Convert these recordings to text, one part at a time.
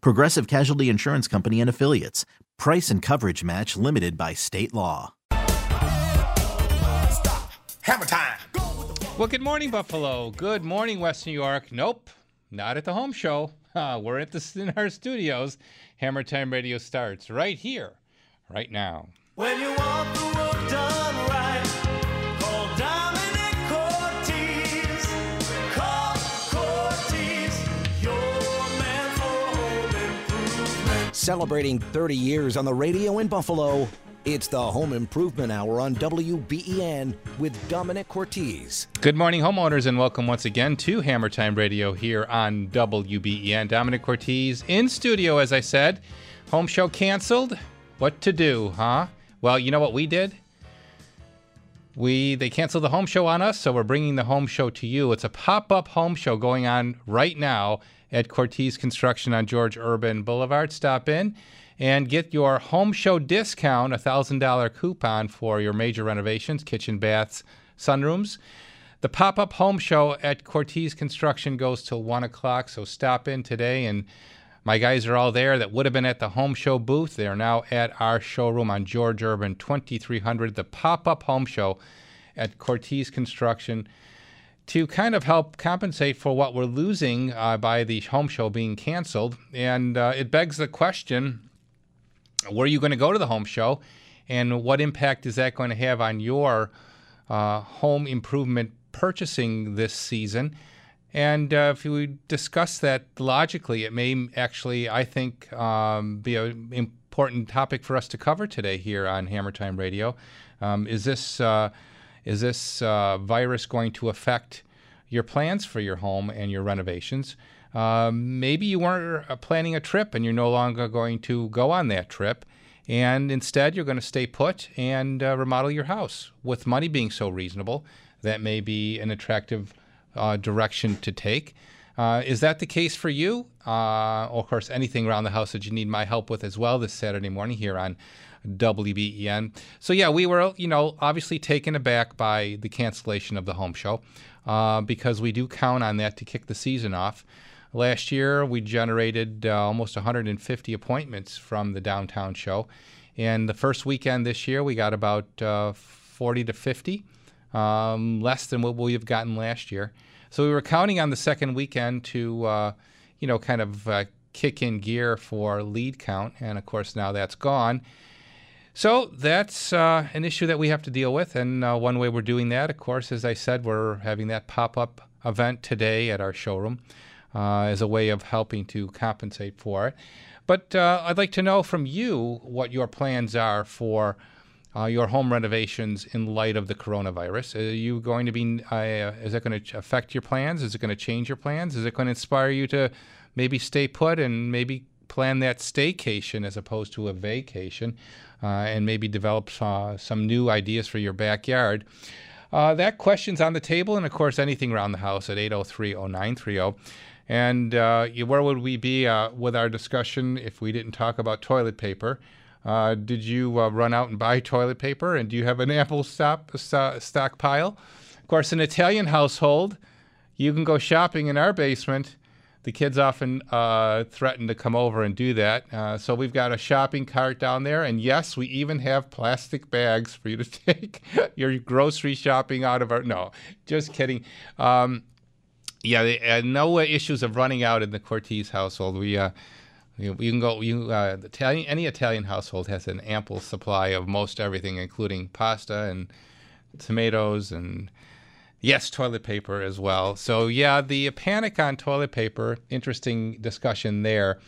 Progressive Casualty Insurance Company and Affiliates. Price and coverage match limited by state law. Hammer time. Well, good morning, Buffalo. Good morning, West New York. Nope, not at the home show. Uh, we're at the in our studios. Hammer Time Radio starts right here, right now. When you want the work done right, Celebrating 30 years on the radio in Buffalo, it's the Home Improvement Hour on WBEN with Domenic Cortese. Good morning, homeowners, and welcome once again to Hammer Time Radio here on WBEN. Domenic Cortese in studio, as I said. Home show canceled. What to do, huh? Well, you know what we did? We they canceled the home show on us, so we're bringing the home show to you. It's a pop-up home show going on right now at Cortese Construction on George Urban Boulevard. Stop in and get your home show discount, a $1,000 coupon for your major renovations, kitchen, baths, sunrooms. The pop up home show at Cortese Construction goes till 1 o'clock, so stop in today. And my guys are all there that would have been at the home show booth. They are now at our showroom on George Urban 2300, the pop up home show at Cortese Construction to kind of help compensate for what we're losing uh, by the home show being canceled. And uh, it begs the question where are you going to go to the home show, and what impact is that going to have on your uh, home improvement purchasing this season? And uh, if we discuss that logically, it may actually, I think, um, be an important topic for us to cover today here on Hammer Time Radio. Um, is this uh, is this uh, virus going to affect your plans for your home and your renovations? Um, maybe you weren't uh, planning a trip and you're no longer going to go on that trip. And instead, you're going to stay put and uh, remodel your house. With money being so reasonable, that may be an attractive uh, direction to take. Uh, is that the case for you? Uh, of course, anything around the house that you need my help with as well this Saturday morning here on WBEN. So, yeah, we were, you know, obviously taken aback by the cancellation of the home show uh, because we do count on that to kick the season off. Last year, we generated uh, almost 150 appointments from the downtown show. And the first weekend this year, we got about uh, 40 to 50, um, less than what we've gotten last year. So we were counting on the second weekend to, uh, you know, kind of uh, kick in gear for lead count. And of course, now that's gone. So that's uh, an issue that we have to deal with. And uh, one way we're doing that, of course, as I said, we're having that pop up event today at our showroom uh, as a way of helping to compensate for it. But uh, I'd like to know from you what your plans are for your home renovations in light of the coronavirus. Are you going to be, uh, is that going to affect your plans? Is it going to change your plans? Is it going to inspire you to maybe stay put and maybe plan that staycation as opposed to a vacation uh, and maybe develop uh, some new ideas for your backyard? Uh, that question's on the table, and of course, anything around the house at 803 0930. And uh, where would we be uh, with our discussion if we didn't talk about toilet paper? Uh, did you uh, run out and buy toilet paper? And do you have an ample stock, stockpile? Of course, an Italian household, you can go shopping in our basement. The kids often uh, threaten to come over and do that. Uh, so we've got a shopping cart down there. And yes, we even have plastic bags for you to take your grocery shopping out of our. No, just kidding. Um, yeah, they, uh, no issues of running out in the Cortese household. We uh, You, you can go. You uh, Italian any Italian household has an ample supply of most everything, including pasta and tomatoes and yes, toilet paper as well. So yeah, the panic on toilet paper. Interesting discussion there.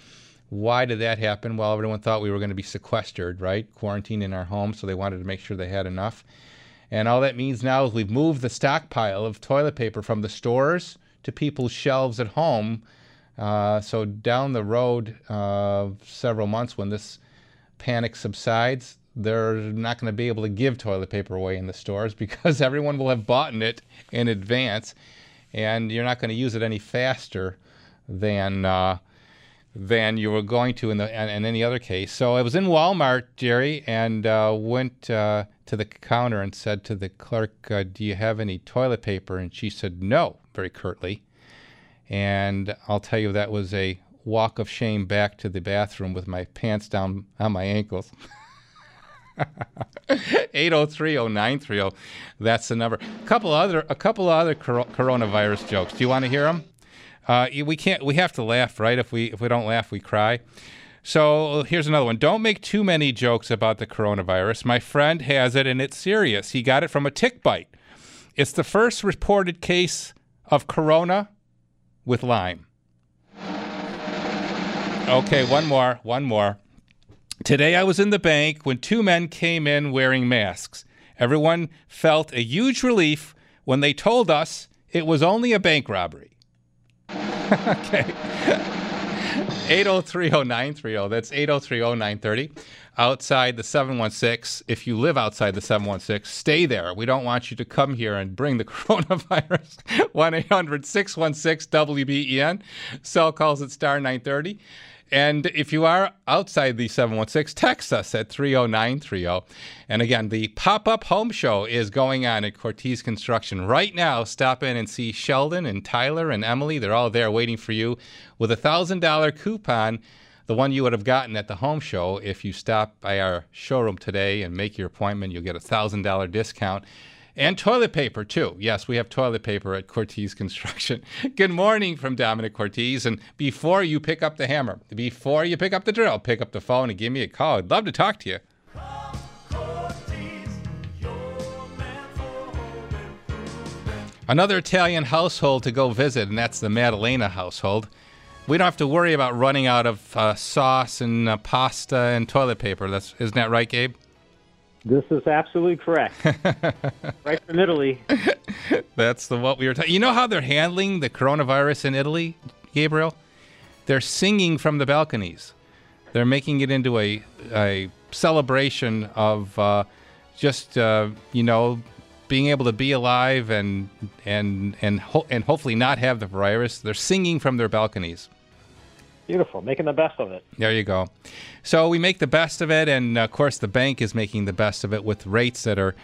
Why did that happen? Well, everyone thought we were going to be sequestered, right? Quarantined in our home, so they wanted to make sure they had enough. And all that means now is we've moved the stockpile of toilet paper from the stores to people's shelves at home. Uh, so down the road, uh, several months when this panic subsides, they're not going to be able to give toilet paper away in the stores because everyone will have bought it in advance, and you're not going to use it any faster than uh, than you were going to in the in, in any other case. So I was in Walmart, Jerry, and uh, went uh, to the counter and said to the clerk, uh, "Do you have any toilet paper?" And she said, "No," very curtly. And I'll tell you, that was a walk of shame back to the bathroom with my pants down on my ankles. 8030930. That's the number. A couple other a couple other cor- coronavirus jokes. Do you want to hear them? Uh, we can't. We have to laugh, right? If we if we don't laugh, we cry. So here's another one. Don't make too many jokes about the coronavirus. My friend has it, and it's serious. He got it from a tick bite. It's the first reported case of corona with lime. Okay, one more. One more. Today I was in the bank when two men came in wearing masks. Everyone felt a huge relief when they told us it was only a bank robbery. okay. 8030930. That's 8030930. Outside the 716. If you live outside the 716, stay there. We don't want you to come here and bring the coronavirus. 1 800 616 WBEN. Cell calls at star 930. And if you are outside the 716, text us at 30930. And again, the pop up home show is going on at Cortese Construction right now. Stop in and see Sheldon and Tyler and Emily. They're all there waiting for you with a $1,000 coupon, the one you would have gotten at the home show. If you stop by our showroom today and make your appointment, you'll get a $1,000 discount. And toilet paper, too. Yes, we have toilet paper at Cortese Construction. Good morning from Domenic Cortese. And before you pick up the hammer, before you pick up the drill, pick up the phone and give me a call. I'd love to talk to you. Another Italian household to go visit, and that's the Maddalena household. We don't have to worry about running out of uh, sauce and uh, pasta and toilet paper. That's isn't that right, Gabe? This is absolutely correct. right from Italy. That's the what we were talking. You know how they're handling the coronavirus in Italy, Gabriel? They're singing from the balconies. They're making it into a a celebration of uh, just uh, you know being able to be alive and and and ho- and hopefully not have the virus. They're singing from their balconies. Beautiful. Making the best of it. There you go. So we make the best of it, and of course, the bank is making the best of it with rates that are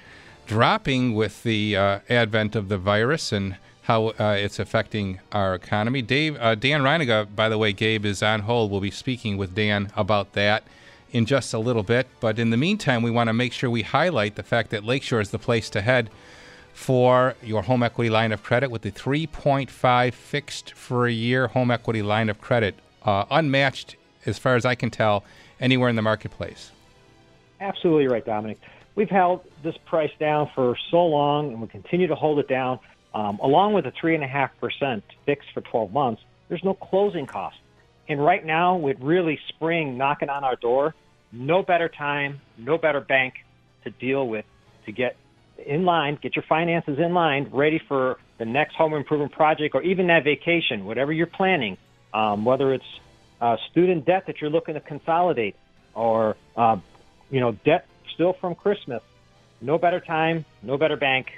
dropping with the uh, advent of the virus and how uh, it's affecting our economy. Dave, uh, Dan Reininger, by the way, Gabe is on hold. We'll be speaking with Dan about that in just a little bit. But in the meantime, we want to make sure we highlight the fact that Lakeshore is the place to head for your home equity line of credit with the 3.5 fixed for a year home equity line of credit, uh, unmatched as far as I can tell anywhere in the marketplace. Absolutely right, Domenic. We've held this price down for so long, and we continue to hold it down. Um, along with a three and a half percent fixed for 12 months, there's no closing cost. And right now, with really spring knocking on our door, no better time, no better bank to deal with to get in line, get your finances in line, ready for the next home improvement project or even that vacation, whatever you're planning. Um, whether it's uh, student debt that you're looking to consolidate, or uh, you know debt still from Christmas. No better time, no better bank.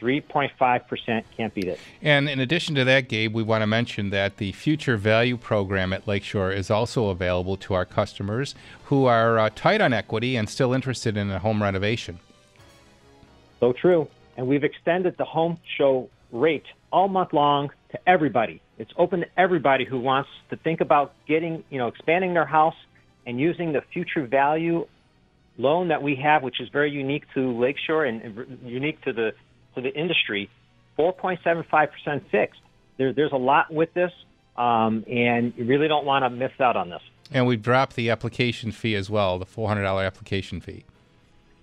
3.5% can't beat it. And in addition to that, Gabe, we want to mention that the Future Value Program at Lakeshore is also available to our customers who are uh, tight on equity and still interested in a home renovation. So true. And we've extended the home show rate all month long to everybody. It's open to everybody who wants to think about getting, you know, expanding their house and using the future value loan that we have, which is very unique to Lakeshore and, and unique to the to the industry. 4.75% fixed. There, there's a lot with this, um, and you really don't want to miss out on this. And we've dropped the application fee as well, the $400 application fee.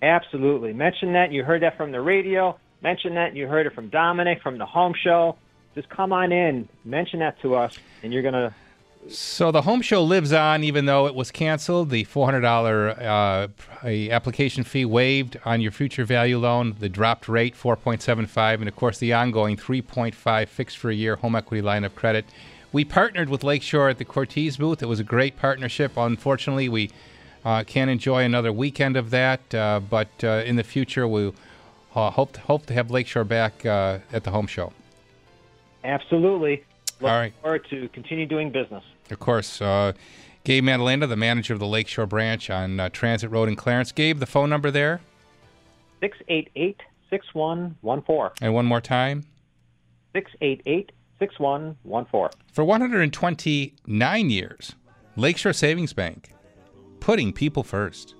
Absolutely. Mention that you heard that from the radio. Mention that you heard it from Domenic from the home show. Just come on in, mention that to us, and you're gonna. So the home show lives on, even though it was canceled. The $400 uh, application fee waived on your future value loan, the dropped rate 4.75, and of course the ongoing 3.5 fixed for a year home equity line of credit. We partnered with Lakeshore at the Cortese booth. It was a great partnership. Unfortunately, we uh, can't enjoy another weekend of that, uh, but uh, in the future we uh, hope hope to have Lakeshore back uh, at the home show. Absolutely. Look All right. forward to continue doing business. Of course, uh, Gabe Madalena, the manager of the Lakeshore branch on uh, Transit Road in Clarence. Gabe, the phone number there, Six eight eight six one one four. and one more time. Six eight eight six one one four. For 129 years, Lakeshore Savings Bank, putting people first.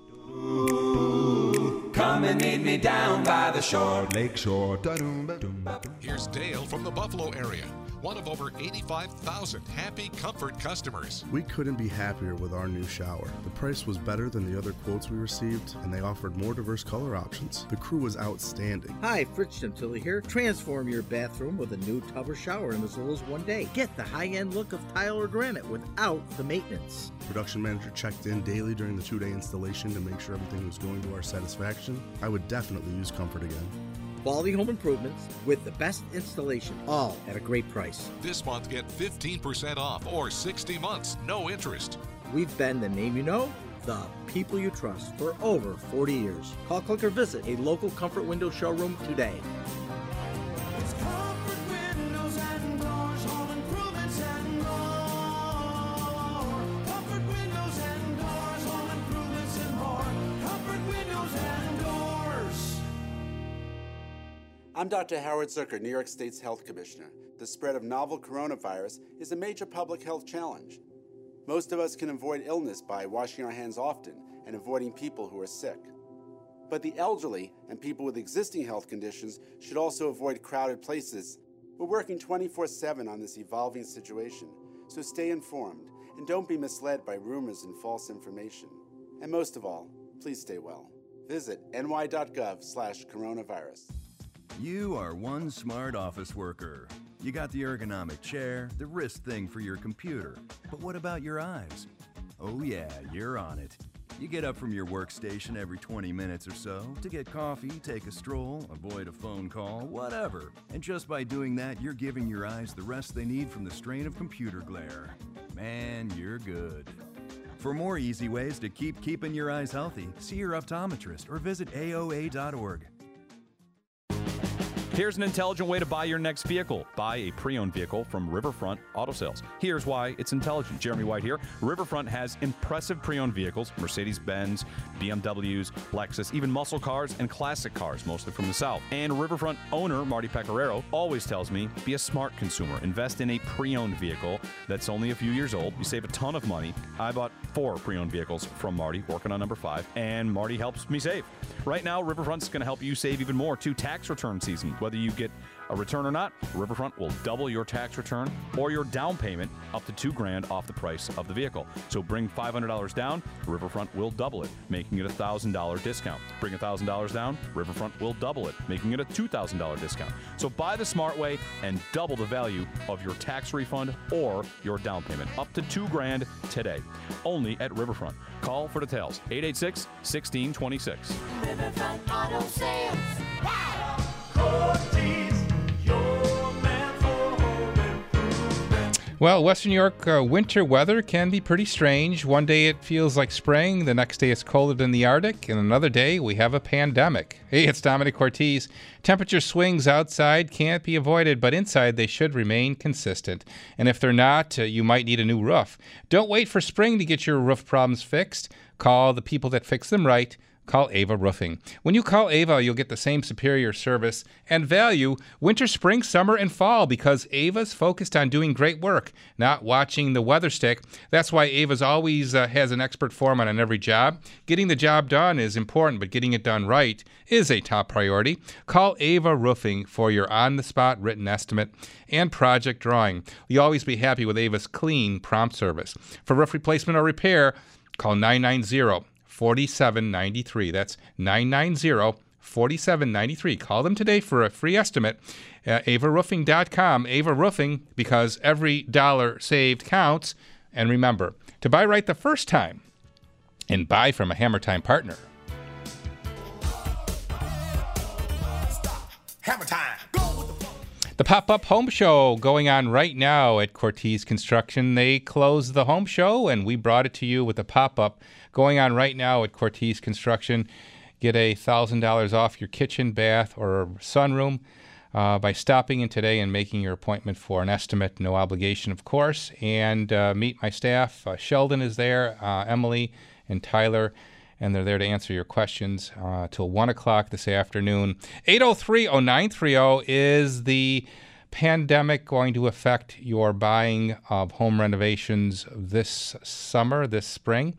Come and meet me down by the shore. Lakeshore. Da-dum-ba-dum-ba-dum. Here's Dale from the Buffalo area, one of over 85,000 happy comfort customers. We couldn't be happier with our new shower. The price was better than the other quotes we received, and they offered more diverse color options. The crew was outstanding. Hi, Fritz Gentili here. Transform your bathroom with a new tub or shower in as little as one day. Get the high-end look of tile or granite without the maintenance. Production manager checked in daily during the two day installation to make sure everything was going to our satisfaction. I would definitely use Comfort again. Quality home improvements with the best installation, all at a great price. This month, get 15% off or 60 months, no interest. We've been the name you know, the people you trust for over 40 years. Call, click, or visit a local Comfort Window showroom today. I'm Dr. Howard Zucker, New York State's Health Commissioner. The spread of novel coronavirus is a major public health challenge. Most of us can avoid illness by washing our hands often and avoiding people who are sick. But the elderly and people with existing health conditions should also avoid crowded places. We're working 24 7 on this evolving situation, so stay informed and don't be misled by rumors and false information. And most of all, please stay well. Visit ny.gov slash coronavirus. You are one smart office worker. You got the ergonomic chair, the wrist thing for your computer. But what about your eyes? Oh, yeah, you're on it. You get up from your workstation every 20 minutes or so to get coffee, take a stroll, avoid a phone call, whatever. And just by doing that, you're giving your eyes the rest they need from the strain of computer glare. Man, you're good. For more easy ways to keep keeping your eyes healthy, see your optometrist or visit AOA.org. Here's an intelligent way to buy your next vehicle. Buy a pre owned vehicle from Riverfront Auto Sales. Here's why it's intelligent. Jeremy White here. Riverfront has impressive pre owned vehicles Mercedes Benz, BMWs, Lexus, even muscle cars and classic cars, mostly from the South. And Riverfront owner Marty Pecoraro always tells me be a smart consumer. Invest in a pre owned vehicle that's only a few years old. You save a ton of money. I bought four pre owned vehicles from Marty, working on number five, and Marty helps me save. Right now, Riverfront's going to help you save even more to tax return season. Whether you get a return or not, Riverfront will double your tax return or your down payment up to two grand off the price of the vehicle. So bring $500 down, Riverfront will double it, making it a $1,000 discount. Bring $1,000 down, Riverfront will double it, making it a $2,000 discount. So buy the smart way and double the value of your tax refund or your down payment up to two grand today. Only at Riverfront. Call for details 886 1626. Riverfront Auto Sales. Cortese, Well, Western New York uh, winter weather can be pretty strange. One day it feels like spring, the next day it's colder than the Arctic, and another day we have a pandemic. Hey, it's Domenic Cortese. Temperature swings outside can't be avoided, but inside they should remain consistent. And if they're not, uh, you might need a new roof. Don't wait for spring to get your roof problems fixed. Call the people that fix them right. Call Ava Roofing. When you call Ava, you'll get the same superior service and value winter, spring, summer, and fall because Ava's focused on doing great work, not watching the weather stick. That's why Ava's always uh, has an expert foreman on every job. Getting the job done is important, but getting it done right is a top priority. Call Ava Roofing for your on the spot written estimate and project drawing. You'll always be happy with Ava's clean, prompt service. For roof replacement or repair, call 990 4793. That's 990 4793. Call them today for a free estimate at avaroofing.com. Ava Roofing, because every dollar saved counts. And remember, to buy right the first time and buy from a Hammer Time partner. Hammer time. The pop up home show going on right now at Cortese Construction. They closed the home show and we brought it to you with a pop up going on right now at Cortese Construction. Get a $1,000 off your kitchen, bath, or sunroom uh, by stopping in today and making your appointment for an estimate. No obligation, of course. And uh, meet my staff. Uh, Sheldon is there, uh, Emily, and Tyler and they're there to answer your questions uh, till 1 o'clock this afternoon. 803 0930 is the pandemic going to affect your buying of home renovations this summer, this spring?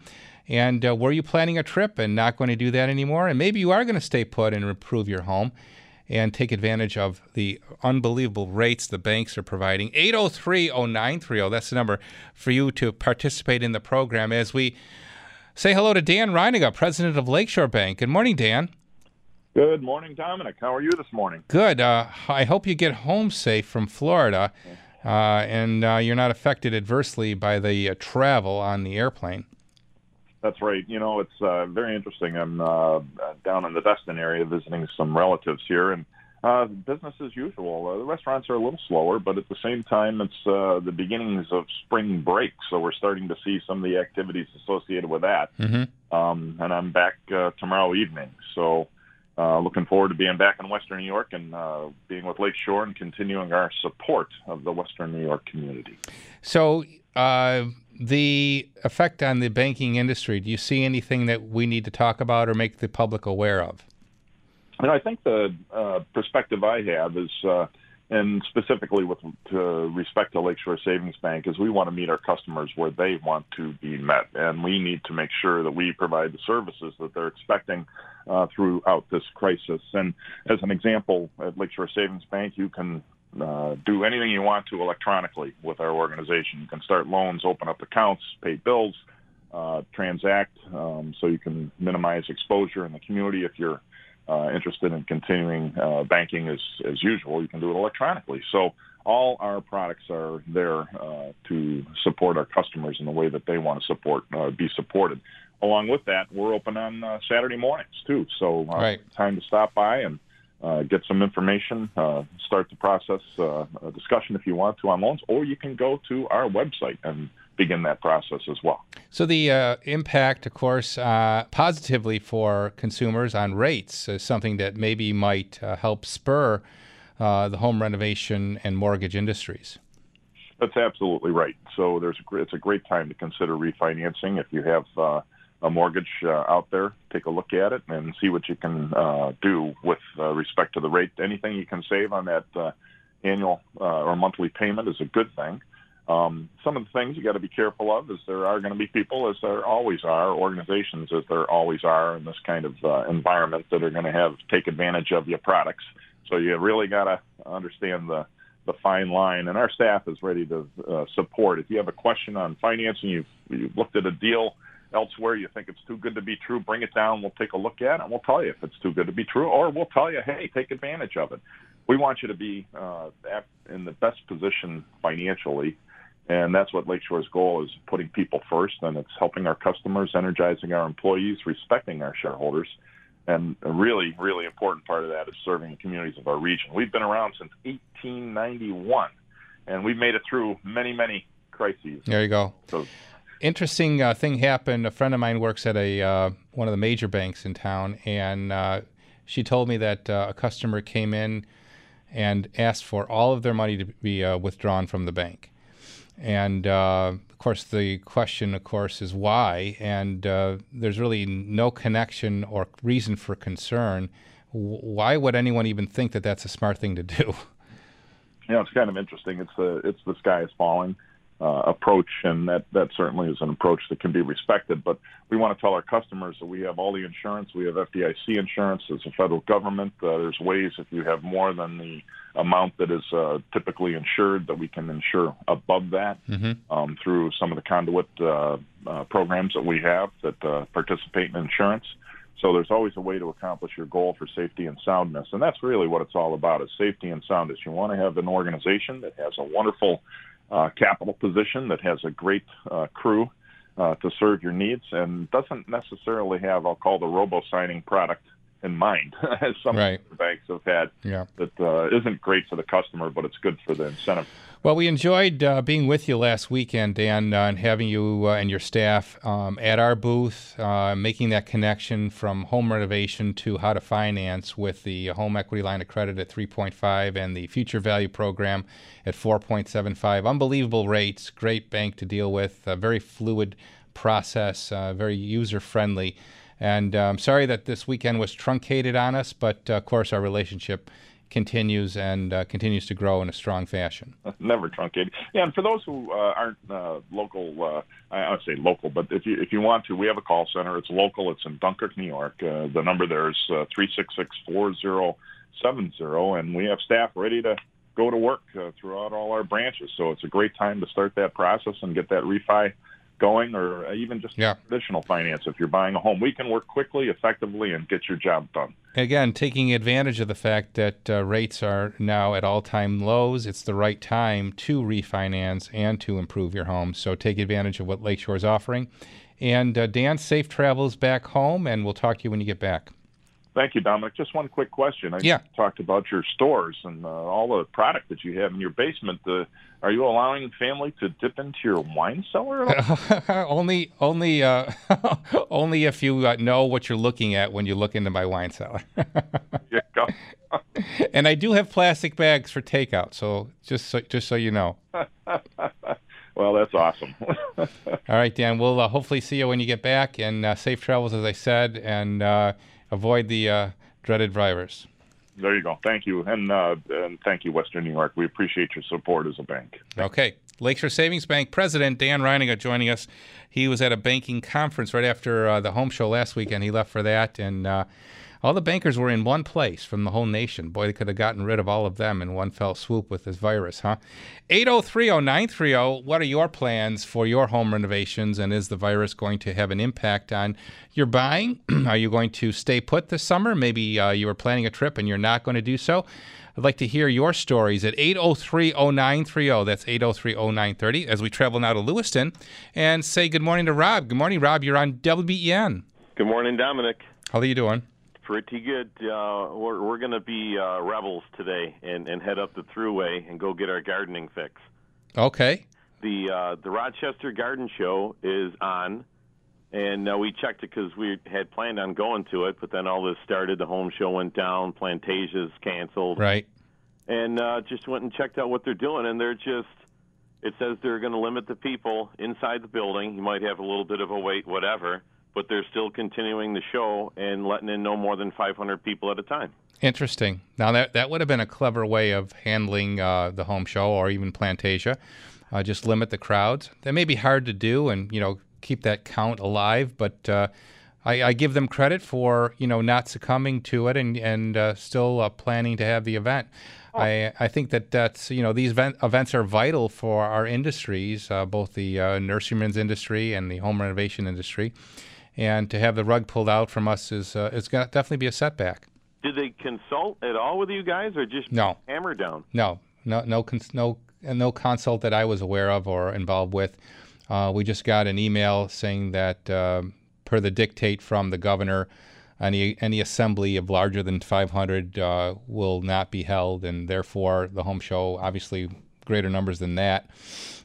And uh, were you planning a trip and not going to do that anymore? And maybe you are going to stay put and improve your home and take advantage of the unbelievable rates the banks are providing. 803 0930, that's the number for you to participate in the program as we Say hello to Dan Reininger, president of Lakeshore Bank. Good morning, Dan. Good morning, Domenic. How are you this morning? Good. Uh, I hope you get home safe from Florida uh, and uh, you're not affected adversely by the uh, travel on the airplane. That's right. You know, it's uh, very interesting. I'm uh, down in the Destin area visiting some relatives here, and uh, business as usual. Uh, the restaurants are a little slower, but at the same time, it's uh, the beginnings of spring break, so we're starting to see some of the activities associated with that. Mm-hmm. Um, and I'm back uh, tomorrow evening, so uh, looking forward to being back in Western New York and uh, being with Lakeshore and continuing our support of the Western New York community. So, uh, the effect on the banking industry, do you see anything that we need to talk about or make the public aware of? And I think the uh, perspective I have is, uh, and specifically with to respect to Lakeshore Savings Bank, is we want to meet our customers where they want to be met, and we need to make sure that we provide the services that they're expecting uh, throughout this crisis. And as an example, at Lakeshore Savings Bank, you can uh, do anything you want to electronically with our organization. You can start loans, open up accounts, pay bills, uh, transact, um, so you can minimize exposure in the community if you're uh, interested in continuing uh, banking as, as usual, you can do it electronically. So all our products are there uh, to support our customers in the way that they want to support, uh, be supported. Along with that, we're open on uh, Saturday mornings too. So Right. time to stop by and uh, get some information, uh, start the process, uh, a discussion if you want to on loans, or you can go to our website and begin that process as well. So the uh, impact, of course, uh, positively for consumers on rates is something that maybe might uh, help spur uh, the home renovation and mortgage industries. That's absolutely right. So there's a, it's a great time to consider refinancing. If you have uh, a mortgage uh, out there, take a look at it and see what you can uh, do with uh, respect to the rate. Anything you can save on that uh, annual uh, or monthly payment is a good thing. Um, some of the things you got to be careful of is there are going to be people, as there always are, organizations, as there always are in this kind of uh, environment, that are going to have take advantage of your products. So you really got to understand the the fine line, and our staff is ready to uh, support. If you have a question on financing, you've you've looked at a deal elsewhere, you think it's too good to be true, bring it down. We'll take a look at it, and we'll tell you if it's too good to be true, or we'll tell you, hey, take advantage of it. We want you to be uh, at, in the best position financially, and that's what Lakeshore's goal is: putting people first, and it's helping our customers, energizing our employees, respecting our shareholders. And a really, really important part of that is serving the communities of our region. We've been around since 1891, and we've made it through many, many crises. There you go. So Interesting uh, thing happened. A friend of mine works at a uh, one of the major banks in town, and uh, she told me that uh, a customer came in and asked for all of their money to be uh, withdrawn from the bank. And uh, of course, the question, of course, is why. And there's really no connection or reason for concern. Why would anyone even think that that's a smart thing to do? you know, it's kind of interesting. It's the it's the sky is falling uh, approach, and that that certainly is an approach that can be respected. But we want to tell our customers that we have all the insurance. We have FDIC insurance as a federal government. Uh, there's ways if you have more than the amount that is uh, typically insured that we can insure above that um, through some of the conduit uh, uh, programs that we have that uh, participate in insurance. So there's always a way to accomplish your goal for safety and soundness, and that's really what it's all about: is safety and soundness. You want to have an organization that has a wonderful uh, capital position, that has a great uh, crew uh, to serve your needs, and doesn't necessarily have, I'll call the robo signing product in mind, as some Right. banks have had. Yeah. That uh, isn't great for the customer, but it's good for the incentive. Well, we enjoyed uh, being with you last weekend, Dan, uh, and having you uh, and your staff um, at our booth, uh, making that connection from home renovation to how to finance with the home equity line of credit at 3.5 and the future value program at 4.75. Unbelievable rates, great bank to deal with, very fluid process, uh, very user friendly. And I'm sorry that this weekend was truncated on us, but uh, of course, our relationship continues and uh, continues to grow in a strong fashion. never truncated. Yeah, and for those who uh, aren't uh, local, uh, I would say local, but if you if you want to, we have a call center. It's local. It's in Dunkirk, New York. Uh, the number there is three six six four zero seven zero, and we have staff ready to go to work uh, throughout all our branches. So it's a great time to start that process and get that refi going, or uh, even just traditional finance. If you're buying a home, we can work quickly, effectively, and get your job done. Again, taking advantage of the fact that uh, rates are now at all time lows, it's the right time to refinance and to improve your home. So take advantage of what Lakeshore is offering. And uh, Dan, safe travels back home, and we'll talk to you when you get back. Thank you, Domenic. Just one quick question. I Yeah. talked about your stores and uh, all the product that you have in your basement. Uh, are you allowing family to dip into your wine cellar only, only, uh, only if you uh, know what you're looking at when you look into my wine cellar. And I do have plastic bags for takeout, so just so, just so you know. well, that's awesome. All right, Dan. We'll uh, hopefully see you when you get back, and uh, safe travels, as I said, and uh, avoid the uh, dreaded virus. there you go. Thank you, and uh, and thank you, Western New York. We appreciate your support as a bank. Okay. Lakeshore Savings Bank President Dan Reininger joining us. He was at a banking conference right after uh, the home show last weekend. He left for that, and uh, all the bankers were in one place from the whole nation. Boy, they could have gotten rid of all of them in one fell swoop with this virus, huh? 8030930, what are your plans for your home renovations, and is the virus going to have an impact on your buying? are you going to stay put this summer? Maybe uh, you were planning a trip and you're not going to do so. I'd like to hear your stories at 8030930. That's 8030930 as we travel now to Lewiston and say good morning to Rob. Good morning, Rob. You're on WBEN. Good morning, Domenic. How are you doing? Pretty good. Uh, we're we're going to be uh, rebels today and, and head up the thruway and go get our gardening fix. Okay. The uh, the Rochester Garden Show is on, and uh, we checked it because we had planned on going to it, but then all this started. The home show went down. Plantasia's canceled. Right. And uh, just went and checked out what they're doing, and they're just. It says they're going to limit the people inside the building. You might have a little bit of a wait, whatever, but they're still continuing the show and letting in no more than 500 people at a time. Interesting. Now that that would have been a clever way of handling uh, the home show or even Plantasia. Uh, just limit the crowds. That may be hard to do, and you know keep that count alive. But uh, I, I give them credit for you know not succumbing to it and and uh, still uh, planning to have the event. I I think that that's you know these event, events are vital for our industries, uh, both the uh, nurseryman's industry and the home renovation industry. And to have the rug pulled out from us is uh, it's going to definitely be a setback. Did they consult at all with you guys, or just No. hammer down? No, no, no, cons- no, and no consult that I was aware of or involved with. Uh, we just got an email saying that, um per the dictate from the governor, any any assembly of larger than 500 uh, will not be held, and therefore the home show, obviously greater numbers than that,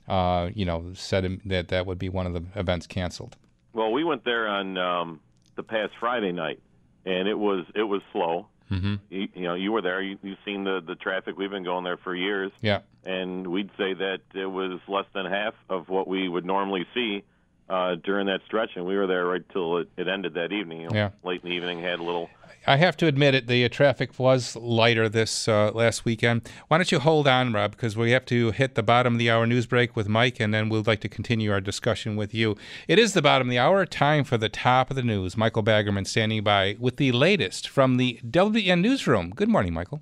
uh, you know, said that that would be one of the events canceled. Well, we went there on um, the past Friday night, and it was it was slow. Mm-hmm. You, you know, you were there. You, you've seen the the traffic. We've been going there for years. Yeah. and we'd say that it was less than half of what we would normally see uh, during that stretch, and we were there right till it, it ended that evening. You know, Yeah. late in the evening, had a little. I have to admit it. The uh, traffic was lighter this uh, last weekend. Why don't you hold on, Rob, because we have to hit the bottom of the hour news break with Mike, and then we'd like to continue our discussion with you. It is the bottom of the hour. Time for the top of the news. Michael Baggerman standing by with the latest from the WBEN newsroom. Good morning, Michael.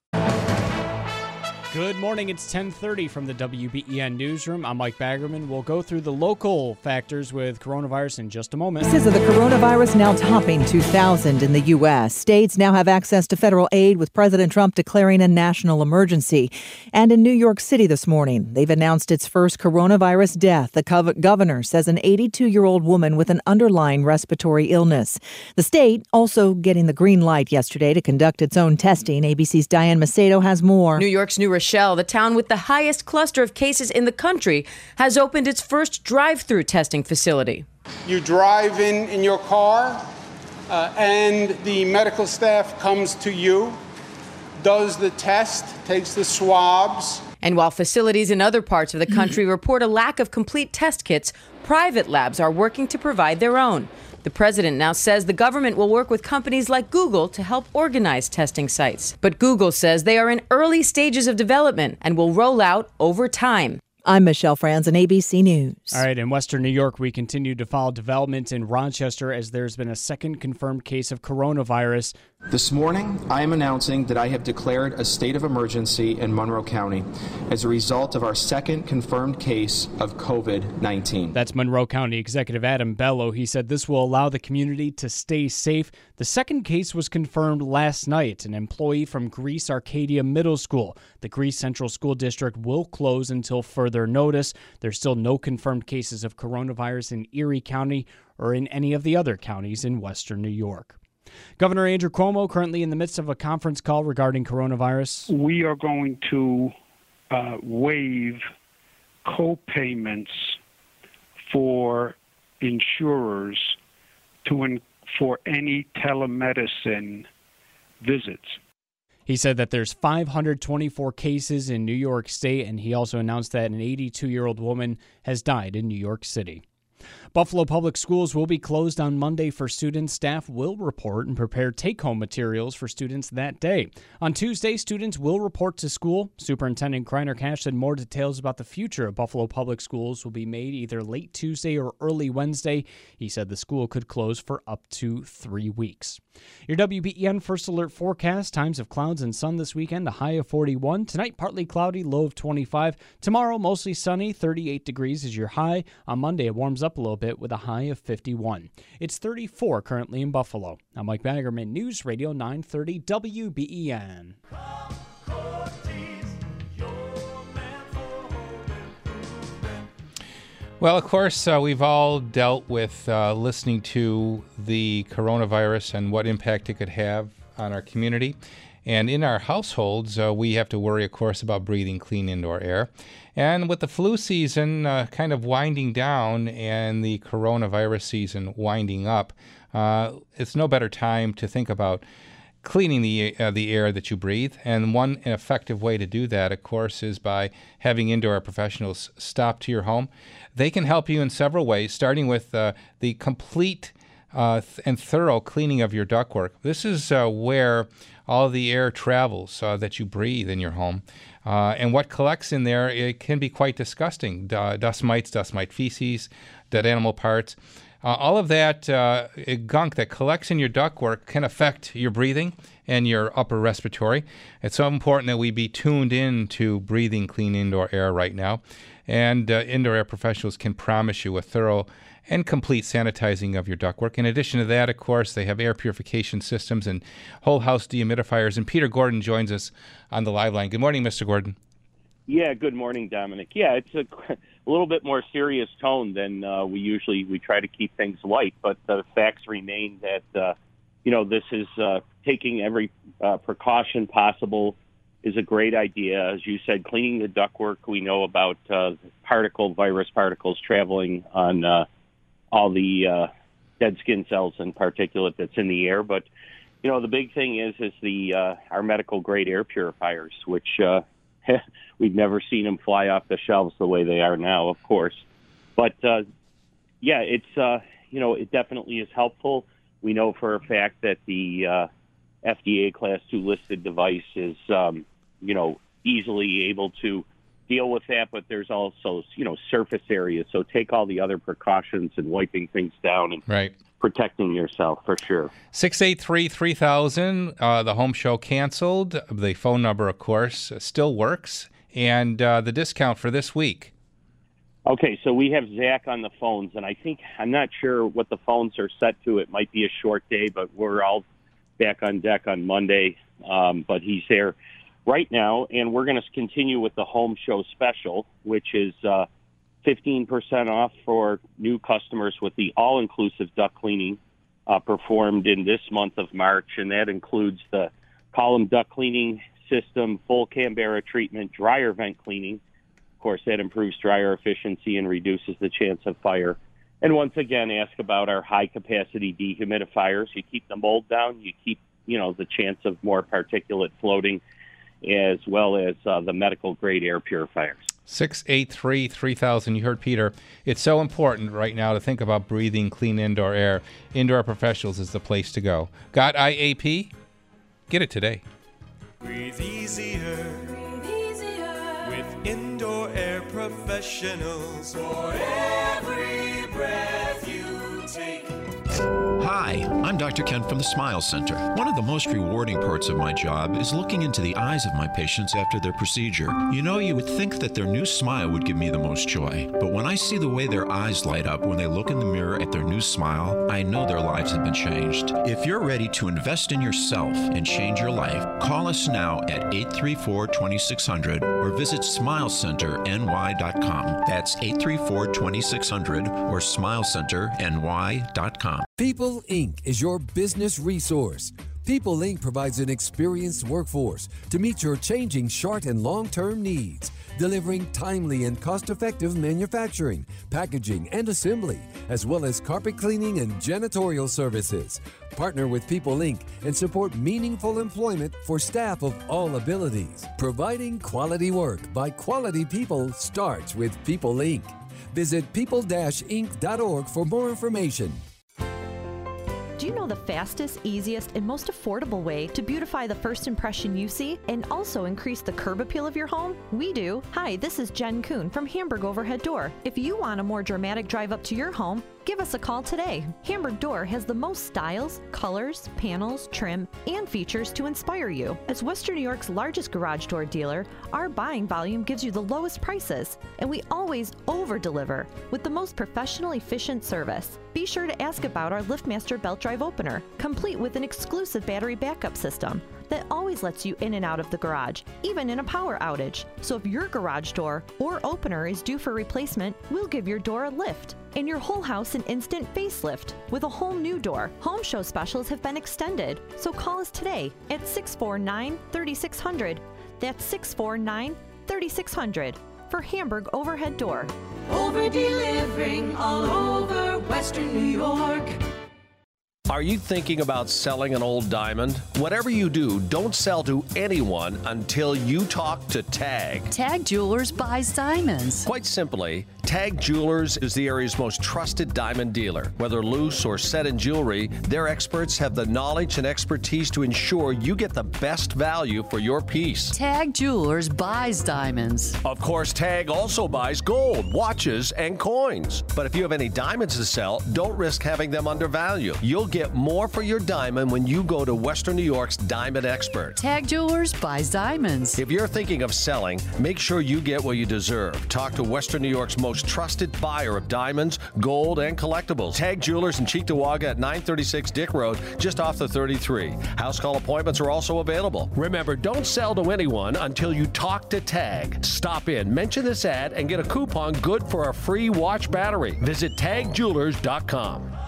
Good morning. It's 10:30 from the WBEN newsroom. I'm Mike Baggerman. We'll go through the local factors with coronavirus in just a moment. Cases of the coronavirus now topping 2,000 in the U.S. States now have access to federal aid with President Trump declaring a national emergency. And in New York City this morning, they've announced its first coronavirus death. The gov- governor says an 82 year old woman with an underlying respiratory illness. The state also getting the green light yesterday to conduct its own testing. ABC's Diane Macedo has more. New York's New Rochelle, the town with the highest cluster of cases in the country, has opened its first drive through testing facility. You drive in in your car, uh, and the medical staff comes to you, does the test, takes the swabs. And while facilities in other parts of the country report a lack of complete test kits, private labs are working to provide their own. The president now says the government will work with companies like Google to help organize testing sites. But Google says they are in early stages of development and will roll out over time. I'm Michelle Franzen, ABC News. All right, in Western New York, we continue to follow developments in Rochester as there's been a second confirmed case of coronavirus. This morning, I am announcing that I have declared a state of emergency in Monroe County as a result of our second confirmed case of COVID 19. That's Monroe County Executive Adam Bello. He said this will allow the community to stay safe. The second case was confirmed last night, an employee from Greece Arcadia Middle School. The Greece Central School District will close until further notice. There's still no confirmed cases of coronavirus in Erie County or in any of the other counties in Western New York. Governor Andrew Cuomo currently in the midst of a conference call regarding coronavirus. we are going to uh, waive co-payments for insurers to in, for any telemedicine visits. He said that there's 524 cases in New York State, and he also announced that an 82 year old woman has died in New York City. Buffalo Public Schools will be closed on Monday for students. Staff will report and prepare take home materials for students that day. On Tuesday, students will report to school. Superintendent Kriner Cash said more details about the future of Buffalo Public Schools will be made either late Tuesday or early Wednesday. He said the school could close for up to three weeks. Your WBEN First Alert forecast times of clouds and sun this weekend, a high of 41. Tonight, partly cloudy, low of 25. Tomorrow, mostly sunny, 38 degrees is your high. On Monday, it warms up a little bit with a high of 51. It's 34 currently in Buffalo. I'm Mike Baggerman, News Radio 930 WBEN. Well, of course, uh, we've all dealt with uh, listening to the coronavirus and what impact it could have on our community. And in our households, uh, we have to worry, of course, about breathing clean indoor air. And with the flu season uh, kind of winding down and the coronavirus season winding up, uh, it's no better time to think about cleaning the uh, the air that you breathe. And one effective way to do that, of course, is by having indoor professionals stop to your home. They can help you in several ways, starting with uh, the complete uh, th- and thorough cleaning of your ductwork. This is uh, where all the air travels uh, that you breathe in your home. Uh, and what collects in there, it can be quite disgusting. Dust mites, dust mite feces, dead animal parts. Uh, all of that uh, gunk that collects in your ductwork can affect your breathing and your upper respiratory. It's so important that we be tuned in to breathing clean indoor air right now. And uh, indoor air professionals can promise you a thorough and complete sanitizing of your ductwork. In addition to that, of course, they have air purification systems and whole house dehumidifiers. And Peter Gordon joins us on the live line. Good morning, Mr. Gordon. Yeah, good morning, Domenic. Yeah, it's a, a little bit more serious tone than uh, we usually we try to keep things light, but the facts remain that uh, you know this is uh, taking every uh, precaution possible is a great idea. As you said, cleaning the ductwork. We know about uh, particle virus particles traveling on uh, all the uh, dead skin cells and particulate that's in the air, but you know the big thing is is the uh, our medical grade air purifiers, which uh, we've never seen them fly off the shelves the way they are now, of course. But uh, yeah, it's uh, you know it definitely is helpful. We know for a fact that the uh, FDA Class Two listed device is um, you know easily able to deal with that, but there's also you know surface areas. So take all the other precautions and wiping things down and right. Protecting yourself for sure. 683 3000. Uh, the home show canceled. The phone number, of course, still works. And uh, the discount for this week. Okay, so we have Zach on the phones, and I think I'm not sure what the phones are set to. It might be a short day, but we're all back on deck on Monday. Um, but he's there right now, and we're going to continue with the home show special, which is uh, 15% off for new customers with the all-inclusive duct cleaning uh, performed in this month of March, and that includes the column duct cleaning system, full Kanberra treatment, dryer vent cleaning. Of course, that improves dryer efficiency and reduces the chance of fire. And once again, ask about our high capacity dehumidifiers. You keep the mold down, you keep you know the chance of more particulate floating, as well as uh, the medical grade air purifiers. 683 3000. You heard Peter. It's so important right now to think about breathing clean indoor air. Indoor professionals is the place to go. Got IAP? Get it today. Breathe easier. With indoor air professionals. For every breath you take. Hi, I'm Dr. Kent from the Smile Center. One of the most rewarding parts of my job is looking into the eyes of my patients after their procedure. You know, you would think that their new smile would give me the most joy, but when I see the way their eyes light up when they look in the mirror at their new smile, I know their lives have been changed. If you're ready to invest in yourself and change your life, call us now at 834 2600 or visit smilecenterny.com. That's 834 2600 or smilecenterny.com. People Inc. is your business resource. People Inc. provides an experienced workforce to meet your changing short and long term needs, delivering timely and cost effective manufacturing, packaging, and assembly, as well as carpet cleaning and janitorial services. Partner with People Inc. and support meaningful employment for staff of all abilities. Providing quality work by quality people starts with People Inc. Visit people-inc.org for more information. Do you know the fastest, easiest, and most affordable way to beautify the first impression you see and also increase the curb appeal of your home? We do. Hi, this is Jen Kuhn from Hamburg Overhead Door. If you want a more dramatic drive up to your home, give us a call today. Hamburg Door has the most styles, colors, panels, trim, and features to inspire you. As Western New York's largest garage door dealer, our buying volume gives you the lowest prices, and we always over deliver with the most professional, efficient service. Be sure to ask about our LiftMaster belt drive opener, complete with an exclusive battery backup system that always lets you in and out of the garage, even in a power outage. So if your garage door or opener is due for replacement, we'll give your door a lift and your whole house an instant facelift with a whole new door. Home show specials have been extended, so call us today at 649 3600. That's 649 3600 for Hamburg Overhead Door. Over delivering all over Western New York. Are you thinking about selling an old diamond? Whatever you do, don't sell to anyone until you talk to Tag. Tag Jewelers buys diamonds. Quite simply, Tag Jewelers is the area's most trusted diamond dealer. Whether loose or set in jewelry, their experts have the knowledge and expertise to ensure you get the best value for your piece. Tag Jewelers buys diamonds. Of course, Tag also buys gold, watches, and coins. But if you have any diamonds to sell, don't risk having them undervalued. You'll get more for your diamond when you go to Western New York's Diamond Expert. Tag Jewelers buys diamonds. If you're thinking of selling, make sure you get what you deserve. Talk to Western New York's most trusted buyer of diamonds, gold, and collectibles. Tag Jewelers in Cheektowaga at 936 Dick Road, just off the 33. House call appointments are also available. Remember, don't sell to anyone until you talk to Tag. Stop in, mention this ad, and get a coupon good for a free watch battery. Visit tagjewelers.com.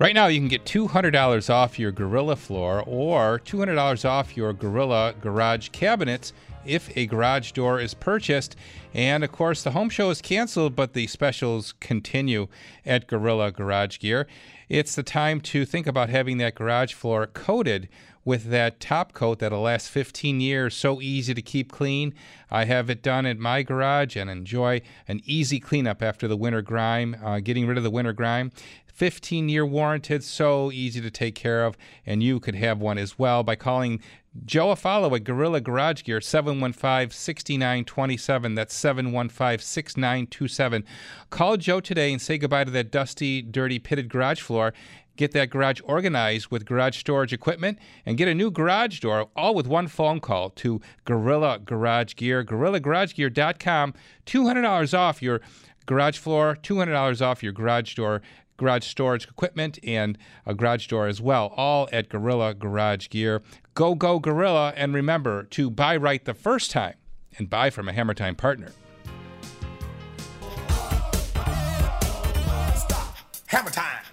Right now, you can get $200 off your Gorilla floor or $200 off your Gorilla garage cabinets if a garage door is purchased. And of course, the home show is canceled, but the specials continue at Gorilla Garage Gear. It's the time to think about having that garage floor coated with that top coat that'll last 15 years. So easy to keep clean. I have it done at my garage and enjoy an easy cleanup after the winter grime, uh, getting rid of the winter grime. 15 year warranted, so easy to take care of, and you could have one as well by calling Joe Afalo at Gorilla Garage Gear, 715 6927. That's 715 6927. Call Joe today and say goodbye to that dusty, dirty, pitted garage floor. Get that garage organized with garage storage equipment and get a new garage door all with one phone call to Gorilla Garage Gear, gorillagaragegear.com. $200 off your garage floor, $200 off your garage door garage storage equipment and a garage door as well, all at Gorilla Garage Gear. Go, go, Gorilla. And remember to buy right the first time and buy from a Hammer Time partner. Hammer time.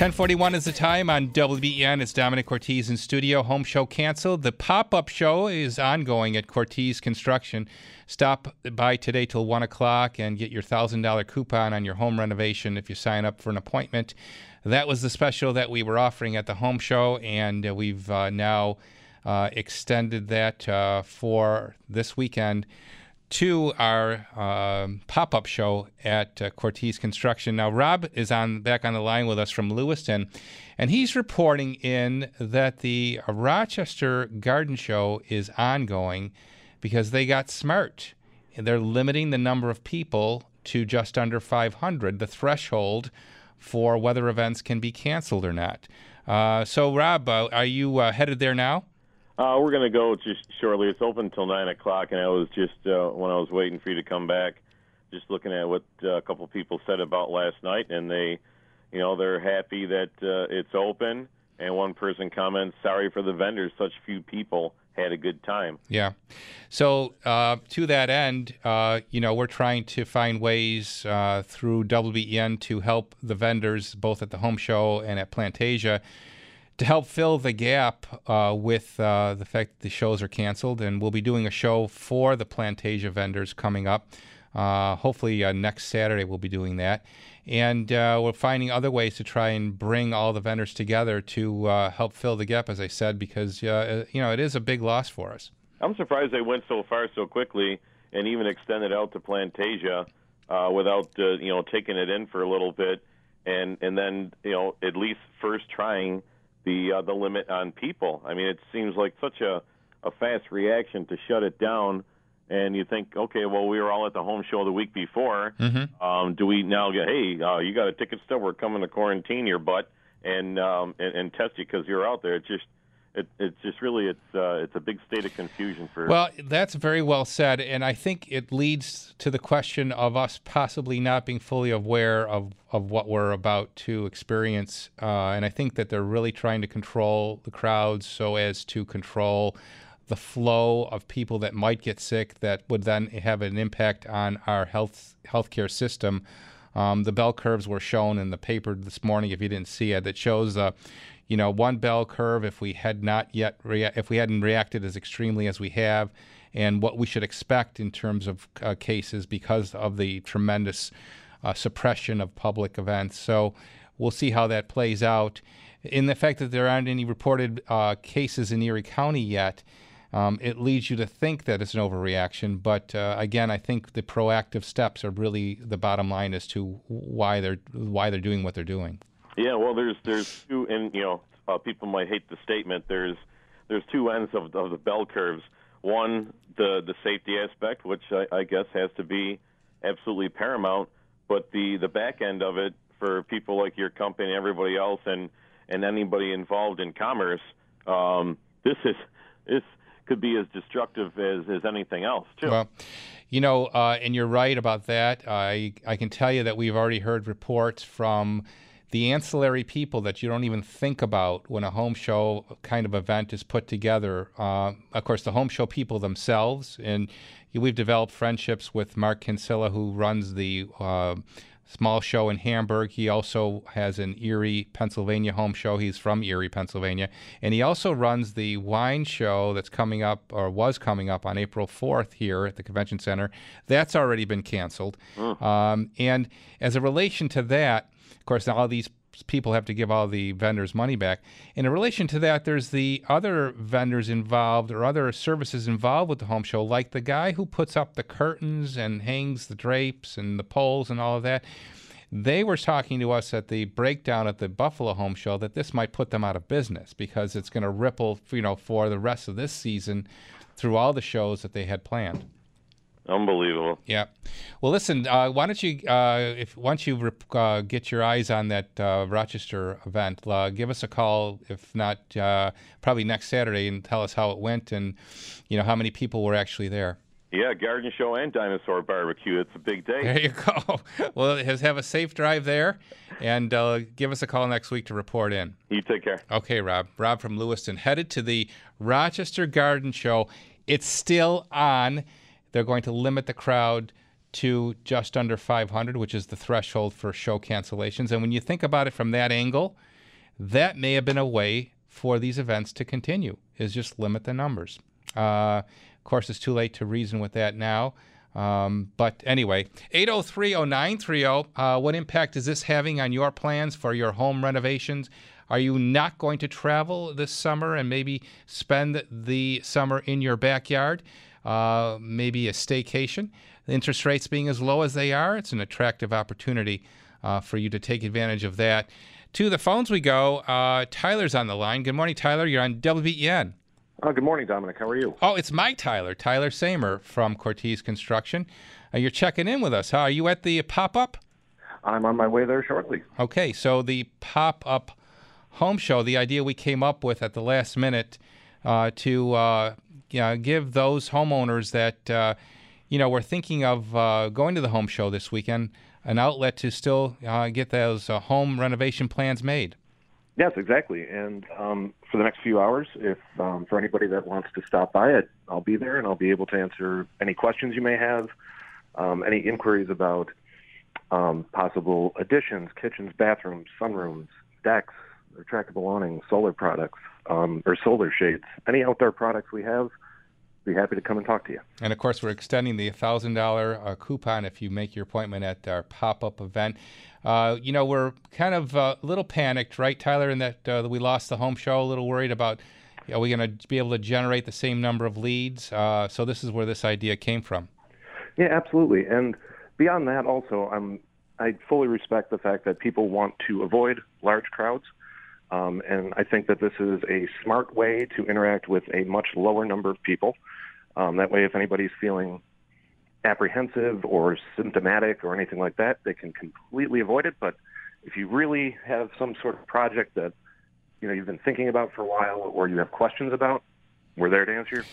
1041 is the time on WBEN. It's Domenic Cortese in studio. Home show canceled. The pop up show is ongoing at Cortese Construction. Stop by today till 1 o'clock and get your $1,000 coupon on your home renovation if you sign up for an appointment. That was the special that we were offering at the home show, and uh, we've uh, now uh, extended that uh, for this weekend to our um, pop-up show at uh, Cortese Construction. Now, Rob is on back on the line with us from Lewiston, and he's reporting in that the Rochester Garden Show is ongoing because they got smart. They're limiting the number of people to just under 500, the threshold for whether events can be canceled or not. Uh, so, Rob, uh, are you uh, headed there now? Uh, we're going to go just shortly. It's open until 9 o'clock, and I was just, uh, when I was waiting for you to come back, just looking at what uh, a couple people said about last night, and they, you know, they're happy that uh, it's open. And one person comments, sorry for the vendors, such few people had a good time. Yeah. So uh, to that end, uh, you know, we're trying to find ways uh, through WBEN to help the vendors, both at the home show and at Plantasia, to help fill the gap uh, with uh, the fact that the shows are canceled. And we'll be doing a show for the Plantasia vendors coming up. Uh, hopefully uh, next Saturday we'll be doing that. And uh, we're finding other ways to try and bring all the vendors together to uh, help fill the gap, as I said, because you know it is a big loss for us. I'm surprised they went so far so quickly and even extended out to Plantasia without you know taking it in for a little bit and and then you know at least first trying the uh, the limit on people. I mean, it seems like such a a fast reaction to shut it down. And you think, okay, well, we were all at the home show the week before. Mm-hmm. Um, do we now get, hey, uh, you got a ticket still? We're coming to quarantine your butt and um, and, and test you because you're out there. It just it, it's just really it's uh, it's a big state of confusion for. Well, that's very well said, and I think it leads to the question of us possibly not being fully aware of, of what we're about to experience. Uh, and I think that they're really trying to control the crowds so as to control the flow of people that might get sick that would then have an impact on our health healthcare system. Um, the bell curves were shown in the paper this morning. If you didn't see it, that shows uh, you know, one bell curve if we had not yet rea- if we hadn't reacted as extremely as we have, and what we should expect in terms of uh, cases because of the tremendous uh, suppression of public events. So we'll see how that plays out. In the fact that there aren't any reported uh, cases in Erie County yet, um, it leads you to think that it's an overreaction. But uh, again, I think the proactive steps are really the bottom line as to why they're why they're doing what they're doing. Yeah, well, there's there's two, and you know, uh, people might hate the statement. There's there's two ends of, of the bell curves. One, the the safety aspect, which I, I guess has to be absolutely paramount, but the the back end of it for people like your company everybody else, and and anybody involved in commerce, um, this is this could be as destructive as as anything else too. Well, you know, uh, and you're right about that. I I can tell you that we've already heard reports from the ancillary people that you don't even think about when a home show kind of event is put together. Uh, of course, the home show people themselves, and we've developed friendships with Mark Kinsella, who runs the uh, small show in Hamburg. He also has an Erie, Pennsylvania home show. He's from Erie, Pennsylvania. And he also runs the wine show that's coming up, or was coming up on April 4th here at the Convention Center. That's already been canceled. Um, and as a relation to that, of course, all these people have to give all the vendors money back. In relation to that, there's the other vendors involved or other services involved with the home show, like the guy who puts up the curtains and hangs the drapes and the poles and all of that. They were talking to us at the breakdown at the Buffalo Home Show that this might put them out of business because it's going to ripple, you know, for the rest of this season through all the shows that they had planned. Unbelievable. Yeah. Well, listen. Uh, why don't you, uh, if once you rep- uh, get your eyes on that uh, Rochester event, uh, give us a call. If not, uh, probably next Saturday, and tell us how it went and you know how many people were actually there. Yeah, garden show and dinosaur barbecue. It's a big day. There you go. Well, have a safe drive there, and uh, give us a call next week to report in. You take care. Okay, Rob. Rob from Lewiston headed to the Rochester Garden Show. It's still on. They're going to limit the crowd to just under 500, which is the threshold for show cancellations. And when you think about it from that angle, that may have been a way for these events to continue, is just limit the numbers. Uh, of course, it's too late to reason with that now. Um, but anyway, 8030930, uh, what impact is this having on your plans for your home renovations? Are you not going to travel this summer and maybe spend the summer in your backyard? Uh, maybe a staycation. The interest rates being as low as they are, it's an attractive opportunity uh, for you to take advantage of that. To the phones we go. Uh, Tyler's on the line. Good morning, Tyler. You're on WBEN. Uh, good morning, Domenic. How are you? Oh, it's my Tyler, Tyler Samer from Cortese Construction. Uh, you're checking in with us. Huh? Are you at the pop up? I'm on my way there shortly. Okay, so the pop up home show, the idea we came up with at the last minute uh, to uh, give those homeowners that uh, you know were thinking of uh, going to the home show this weekend an outlet to still uh, get those uh, home renovation plans made. Yes, exactly. And um, for the next few hours, if um, for anybody that wants to stop by it, I'll be there and I'll be able to answer any questions you may have, um, any inquiries about um, possible additions, kitchens, bathrooms, sunrooms, decks, retractable awnings, solar products, um, or solar shades, any outdoor products we have. Be happy to come and talk to you. And of course, we're extending the thousand dollar uh, coupon if you make your appointment at our pop up event. Uh, you know, we're kind of uh, a little panicked, right, Tyler, in that uh, we lost the home show. A little worried about are we going to be able to generate the same number of leads? Uh, so this is where this idea came from. Yeah, absolutely. And beyond that, also, I'm I fully respect the fact that people want to avoid large crowds. Um, and I think that this is a smart way to interact with a much lower number of people. Um, that way, if anybody's feeling apprehensive or symptomatic or anything like that, they can completely avoid it. But if you really have some sort of project that you know you've been thinking about for a while or you have questions about, we're there to answer.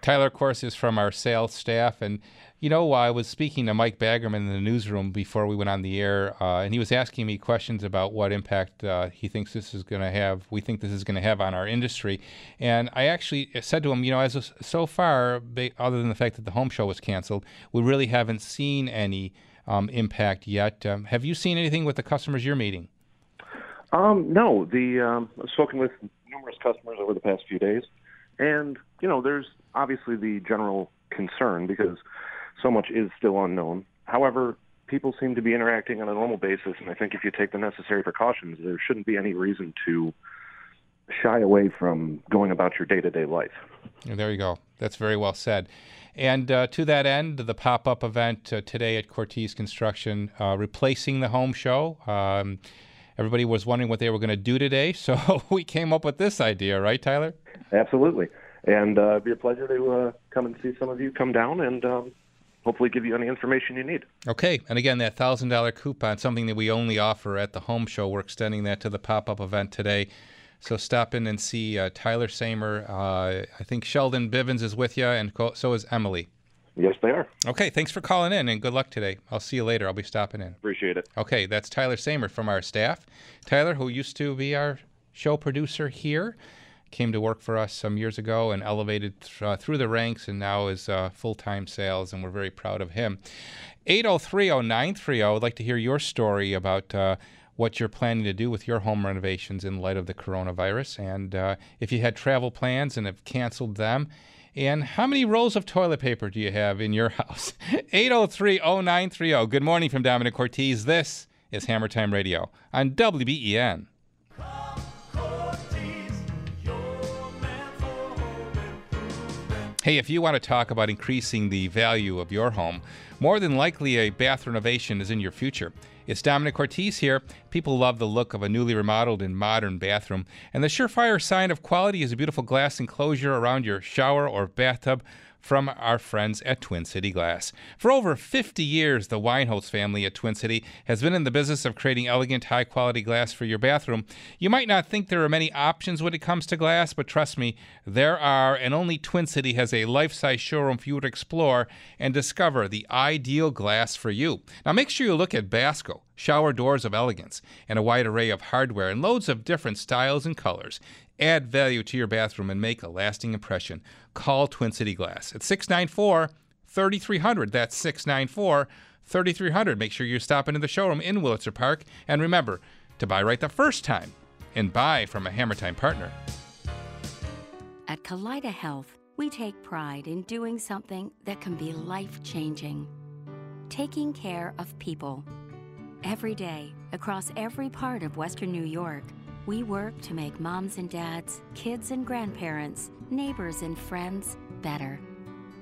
Tyler, of course, is from our sales staff. And, you know, I was speaking to Mike Baggerman in the newsroom before we went on the air, uh, and he was asking me questions about what impact uh, he thinks this is going to have, we think this is going to have on our industry. And I actually said to him, you know, as of, so far, other than the fact that the home show was canceled, we really haven't seen any um, impact yet. Um, have you seen anything with the customers you're meeting? Um, no, the um, I've spoken with numerous customers over the past few days, and you know, there's obviously the general concern because so much is still unknown. However, people seem to be interacting on a normal basis, and I think if you take the necessary precautions, there shouldn't be any reason to shy away from going about your day-to-day life. Yeah, There you go. That's very well said. And uh, to that end, the pop up event uh, today at Cortese Construction, uh, replacing the home show. Um, everybody was wondering what they were going to do today, so we came up with this idea, right, Tyler? Absolutely. And uh, it'd be a pleasure to uh, come and see some of you come down and um, hopefully give you any information you need. Okay. And again, that $1,000 coupon, something that we only offer at the home show, we're extending that to the pop up event today. So stop in and see uh, Tyler Samer. Uh, I think Sheldon Bivens is with you, and co- so is Emily. Yes, they are. Okay, thanks for calling in and good luck today. I'll see you later. I'll be stopping in. Appreciate it. Okay, that's Tyler Samer from our staff. Tyler, who used to be our show producer here, came to work for us some years ago and elevated th- uh, through the ranks and now is uh, full time sales, and we're very proud of him. 803 0930, I would like to hear your story about. Uh, what you're planning to do with your home renovations in light of the coronavirus, and uh, if you had travel plans and have canceled them, and how many rolls of toilet paper do you have in your house? 803 0930. Good morning from Domenic Cortese. This is Hammer Time Radio on WBEN. Hey, if you want to talk about increasing the value of your home, more than likely a bath renovation is in your future. It's Domenic Cortese here. People love the look of a newly remodeled and modern bathroom, and the surefire sign of quality is a beautiful glass enclosure around your shower or bathtub from our friends at Twin City Glass. For over 50 years, the Winehouse family at Twin City has been in the business of creating elegant, high quality glass for your bathroom. You might not think there are many options when it comes to glass, but trust me, there are, and only Twin City has a life size showroom for you to explore and discover the ideal glass for you. Now, make sure you look at Basco. Shower doors of elegance, and a wide array of hardware, and loads of different styles and colors. Add value to your bathroom and make a lasting impression. Call Twin City Glass at 694 3300. That's 694 3300. Make sure you stop into the showroom in Wurlitzer Park. And remember to buy right the first time and buy from a Hammer Time partner. At Kaleida Health, we take pride in doing something that can be life changing taking care of people. Every day, across every part of Western New York, we work to make moms and dads, kids and grandparents, neighbors and friends better.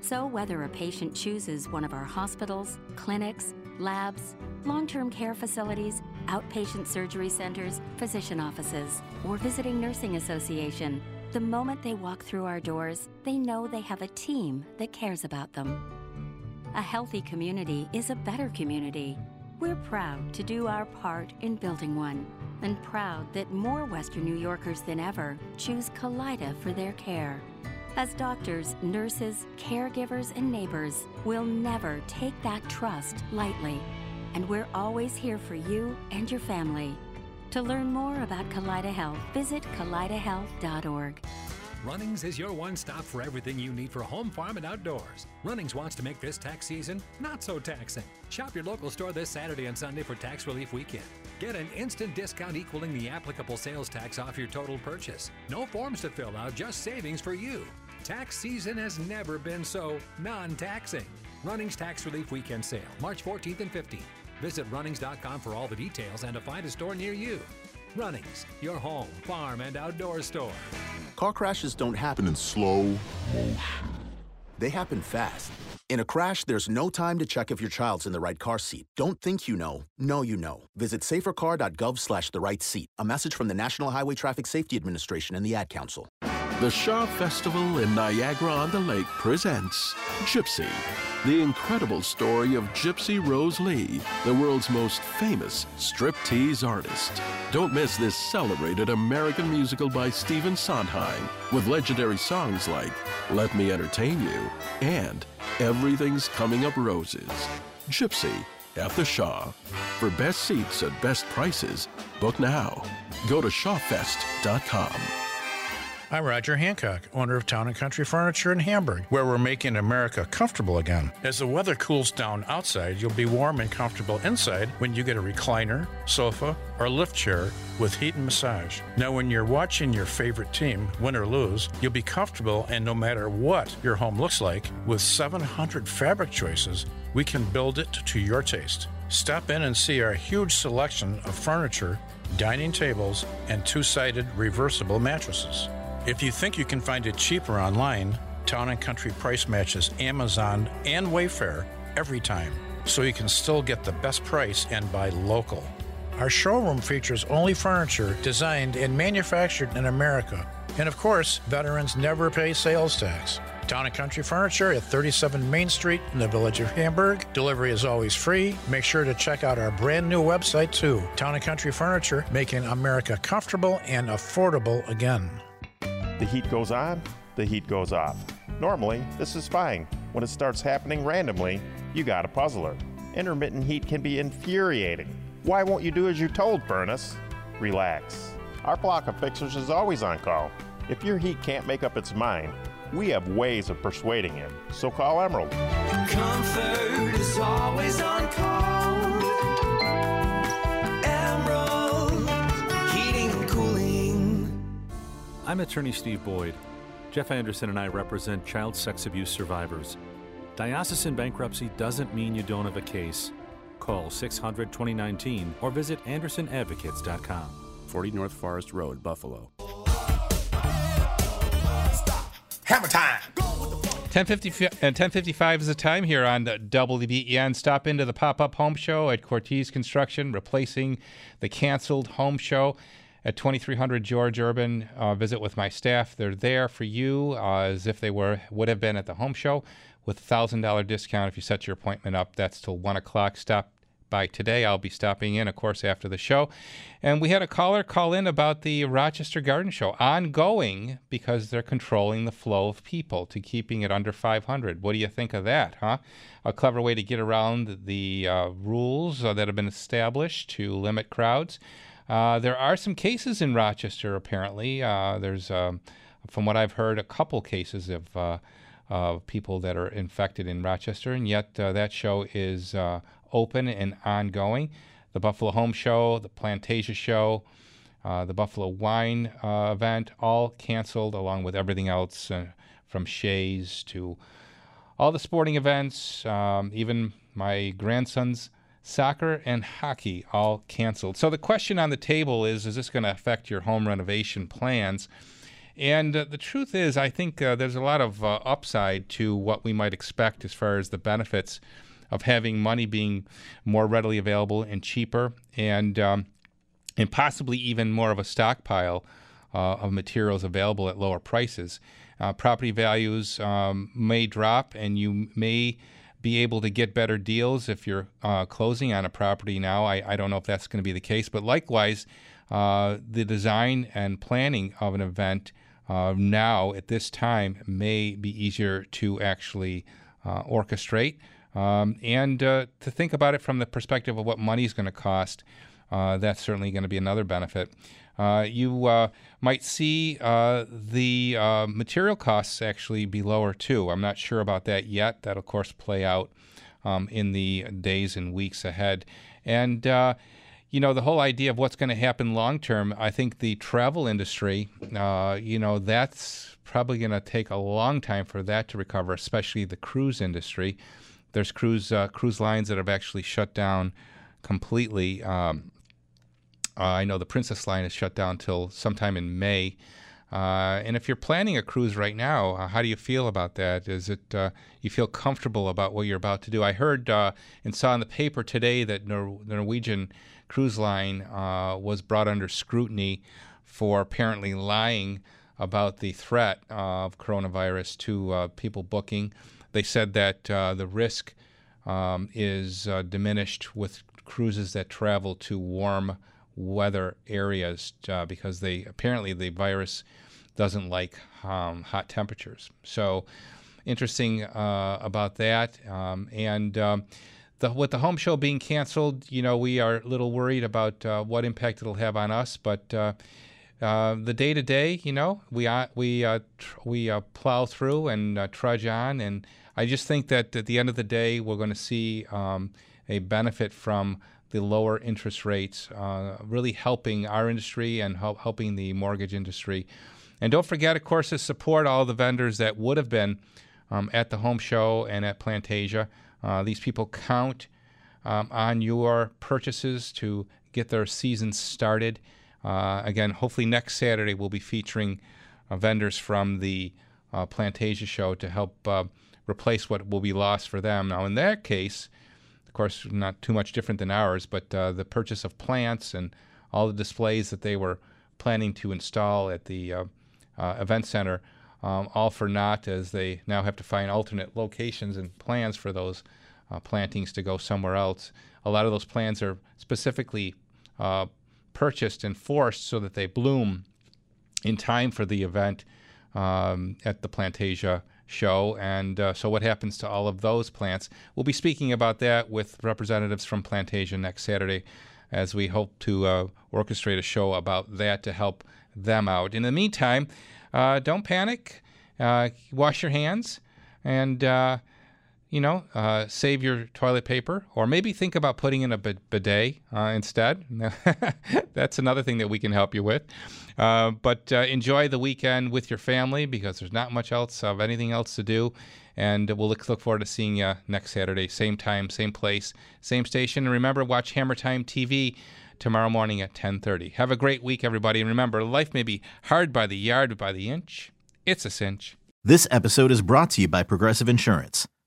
So, whether a patient chooses one of our hospitals, clinics, labs, long term care facilities, outpatient surgery centers, physician offices, or visiting Nursing Association, the moment they walk through our doors, they know they have a team that cares about them. A healthy community is a better community. We're proud to do our part in building one, and proud that more Western New Yorkers than ever choose Kaleida for their care. As doctors, nurses, caregivers, and neighbors, we'll never take that trust lightly. And we're always here for you and your family. To learn more about Kaleida Health, visit kaleidahealth.org. Runnings is your one stop for everything you need for home, farm, and outdoors. Runnings wants to make this tax season not so taxing. Shop your local store this Saturday and Sunday for Tax Relief Weekend. Get an instant discount equaling the applicable sales tax off your total purchase. No forms to fill out, just savings for you. Tax season has never been so non taxing. Runnings Tax Relief Weekend Sale, March 14th and 15th. Visit runnings.com for all the details and to find a store near you. Runnings, your home, farm, and outdoor store. Car crashes don't happen in slow motion. They happen fast. In a crash, there's no time to check if your child's in the right car seat. Don't think you know. Know you know. Visit safercar.gov slash the right seat. A message from the National Highway Traffic Safety Administration and the Ad Council. The Shaw Festival in Niagara on the Lake presents Gypsy, the incredible story of Gypsy Rose Lee, the world's most famous striptease artist. Don't miss this celebrated American musical by Stephen Sondheim with legendary songs like Let Me Entertain You and Everything's Coming Up Roses. Gypsy at the Shaw. For best seats at best prices, book now. Go to shawfest.com. I'm Roger Hancock, owner of Town and Country Furniture in Hamburg, where we're making America comfortable again. As the weather cools down outside, you'll be warm and comfortable inside when you get a recliner, sofa, or lift chair with heat and massage. Now, when you're watching your favorite team, win or lose, you'll be comfortable, and no matter what your home looks like, with 700 fabric choices, we can build it to your taste. Stop in and see our huge selection of furniture, dining tables, and two sided reversible mattresses. If you think you can find it cheaper online, Town and Country price matches Amazon and Wayfair every time, so you can still get the best price and buy local. Our showroom features only furniture designed and manufactured in America. And of course, veterans never pay sales tax. Town and Country Furniture at 37 Main Street in the village of Hamburg. Delivery is always free. Make sure to check out our brand new website too. Town and Country Furniture, making America comfortable and affordable again. The heat goes on, the heat goes off. Normally, this is fine. When it starts happening randomly, you got a puzzler. Intermittent heat can be infuriating. Why won't you do as you're told, Furnace? Relax. Our block of fixers is always on call. If your heat can't make up its mind, we have ways of persuading it. So call Emerald. Comfort is always on call. I'm attorney Steve Boyd. Jeff Anderson and I represent child sex abuse survivors. Diocesan bankruptcy doesn't mean you don't have a case. Call 600 2019 or visit AndersonAdvocates.com. 40 North Forest Road, Buffalo. Hammer time. 1050, uh, 1055 is the time here on WBEN. Stop into the pop up home show at Cortese Construction, replacing the canceled home show at 2300 George Urban. Uh, visit with my staff. They're there for you uh, as if they were would have been at the home show with a $1,000 discount if you set your appointment up. That's till 1 o'clock. Stop by today. I'll be stopping in, of course, after the show. And we had a caller call in about the Rochester Garden Show, ongoing because they're controlling the flow of people to keeping it under 500. What do you think of that, huh? A clever way to get around the uh, rules uh, that have been established to limit crowds. Uh, there are some cases in Rochester, apparently. Uh, there's, um, from what I've heard, a couple cases of uh, of people that are infected in Rochester, and yet uh, that show is uh, open and ongoing. The Buffalo Home Show, the Plantasia Show, the Buffalo Wine event, all canceled, along with everything else from Shea's to all the sporting events, um, even my grandson's soccer and hockey, all canceled. So the question on the table is is this going to affect your home renovation plans? And uh, the truth is, I think uh, there's a lot of uh, upside to what we might expect as far as the benefits of having money being more readily available and cheaper, and um, and possibly even more of a stockpile uh, of materials available at lower prices. Uh, property values um, may drop, and you may be able to get better deals if you're uh, closing on a property now. I, I don't know if that's going to be the case, but likewise, the design and planning of an event uh, now at this time may be easier to actually uh, orchestrate um, and uh, to think about it from the perspective of what money is going to cost. Uh, that's certainly going to be another benefit. Uh, you uh, might see the material costs actually be lower too. I'm not sure about that yet. That'll, of course, play out um, in the days and weeks ahead. And you know, the whole idea of what's going to happen long term, I think the travel industry, uh, you know, that's probably going to take a long time for that to recover, especially the cruise industry. There's cruise uh, cruise lines that have actually shut down completely. Um, uh, I know the Princess line is shut down till sometime in May. Uh, and if you're planning a cruise right now, uh, how do you feel about that? Is it uh, you feel comfortable about what you're about to do? I heard uh, and saw in the paper today that Nor- Norwegian cruise line uh, was brought under scrutiny for apparently lying about the threat of coronavirus to people booking. They said that the risk um, is diminished with cruises that travel to warm weather areas uh, because they apparently the virus doesn't like um, hot temperatures. So interesting uh, about that. Um, and um, the, with the home show being canceled, you know, we are a little worried about uh, what impact it'll have on us. But uh, uh, the day to day, you know, we uh, we tr- we plow through and trudge on. And I just think that at the end of the day, we're going to see um, a benefit from the lower interest rates, really helping our industry and help, helping the mortgage industry. And don't forget, of course, to support all the vendors that would have been um, at the home show and at Plantasia. Uh, these people count um, on your purchases to get their season started. Uh, again, hopefully next Saturday we'll be featuring uh, vendors from the uh, Plantasia show to help uh, replace what will be lost for them. Now, in that case, course, not too much different than ours, but uh, the purchase of plants and all the displays that they were planning to install at the uh, uh, event center, um, all for naught as they now have to find alternate locations and plans for those uh, plantings to go somewhere else. A lot of those plans are specifically uh, purchased and forced so that they bloom in time for the event um, at the Plantasia show. And uh, so, what happens to all of those plants? We'll be speaking about that with representatives from Plantasia next Saturday as we hope to uh, orchestrate a show about that to help them out. In the meantime, uh, don't panic, uh, wash your hands, and uh, you know, uh, save your toilet paper, or maybe think about putting in a bidet uh, instead. That's another thing that we can help you with. Uh, but uh, enjoy the weekend with your family because there's not much else of anything else to do. And we'll look, look forward to seeing you next Saturday, same time, same place, same station. And remember, watch Hammer Time TV tomorrow morning at 10:30. Have a great week, everybody. And remember, life may be hard by the yard, but by the inch, it's a cinch. This episode is brought to you by Progressive Insurance.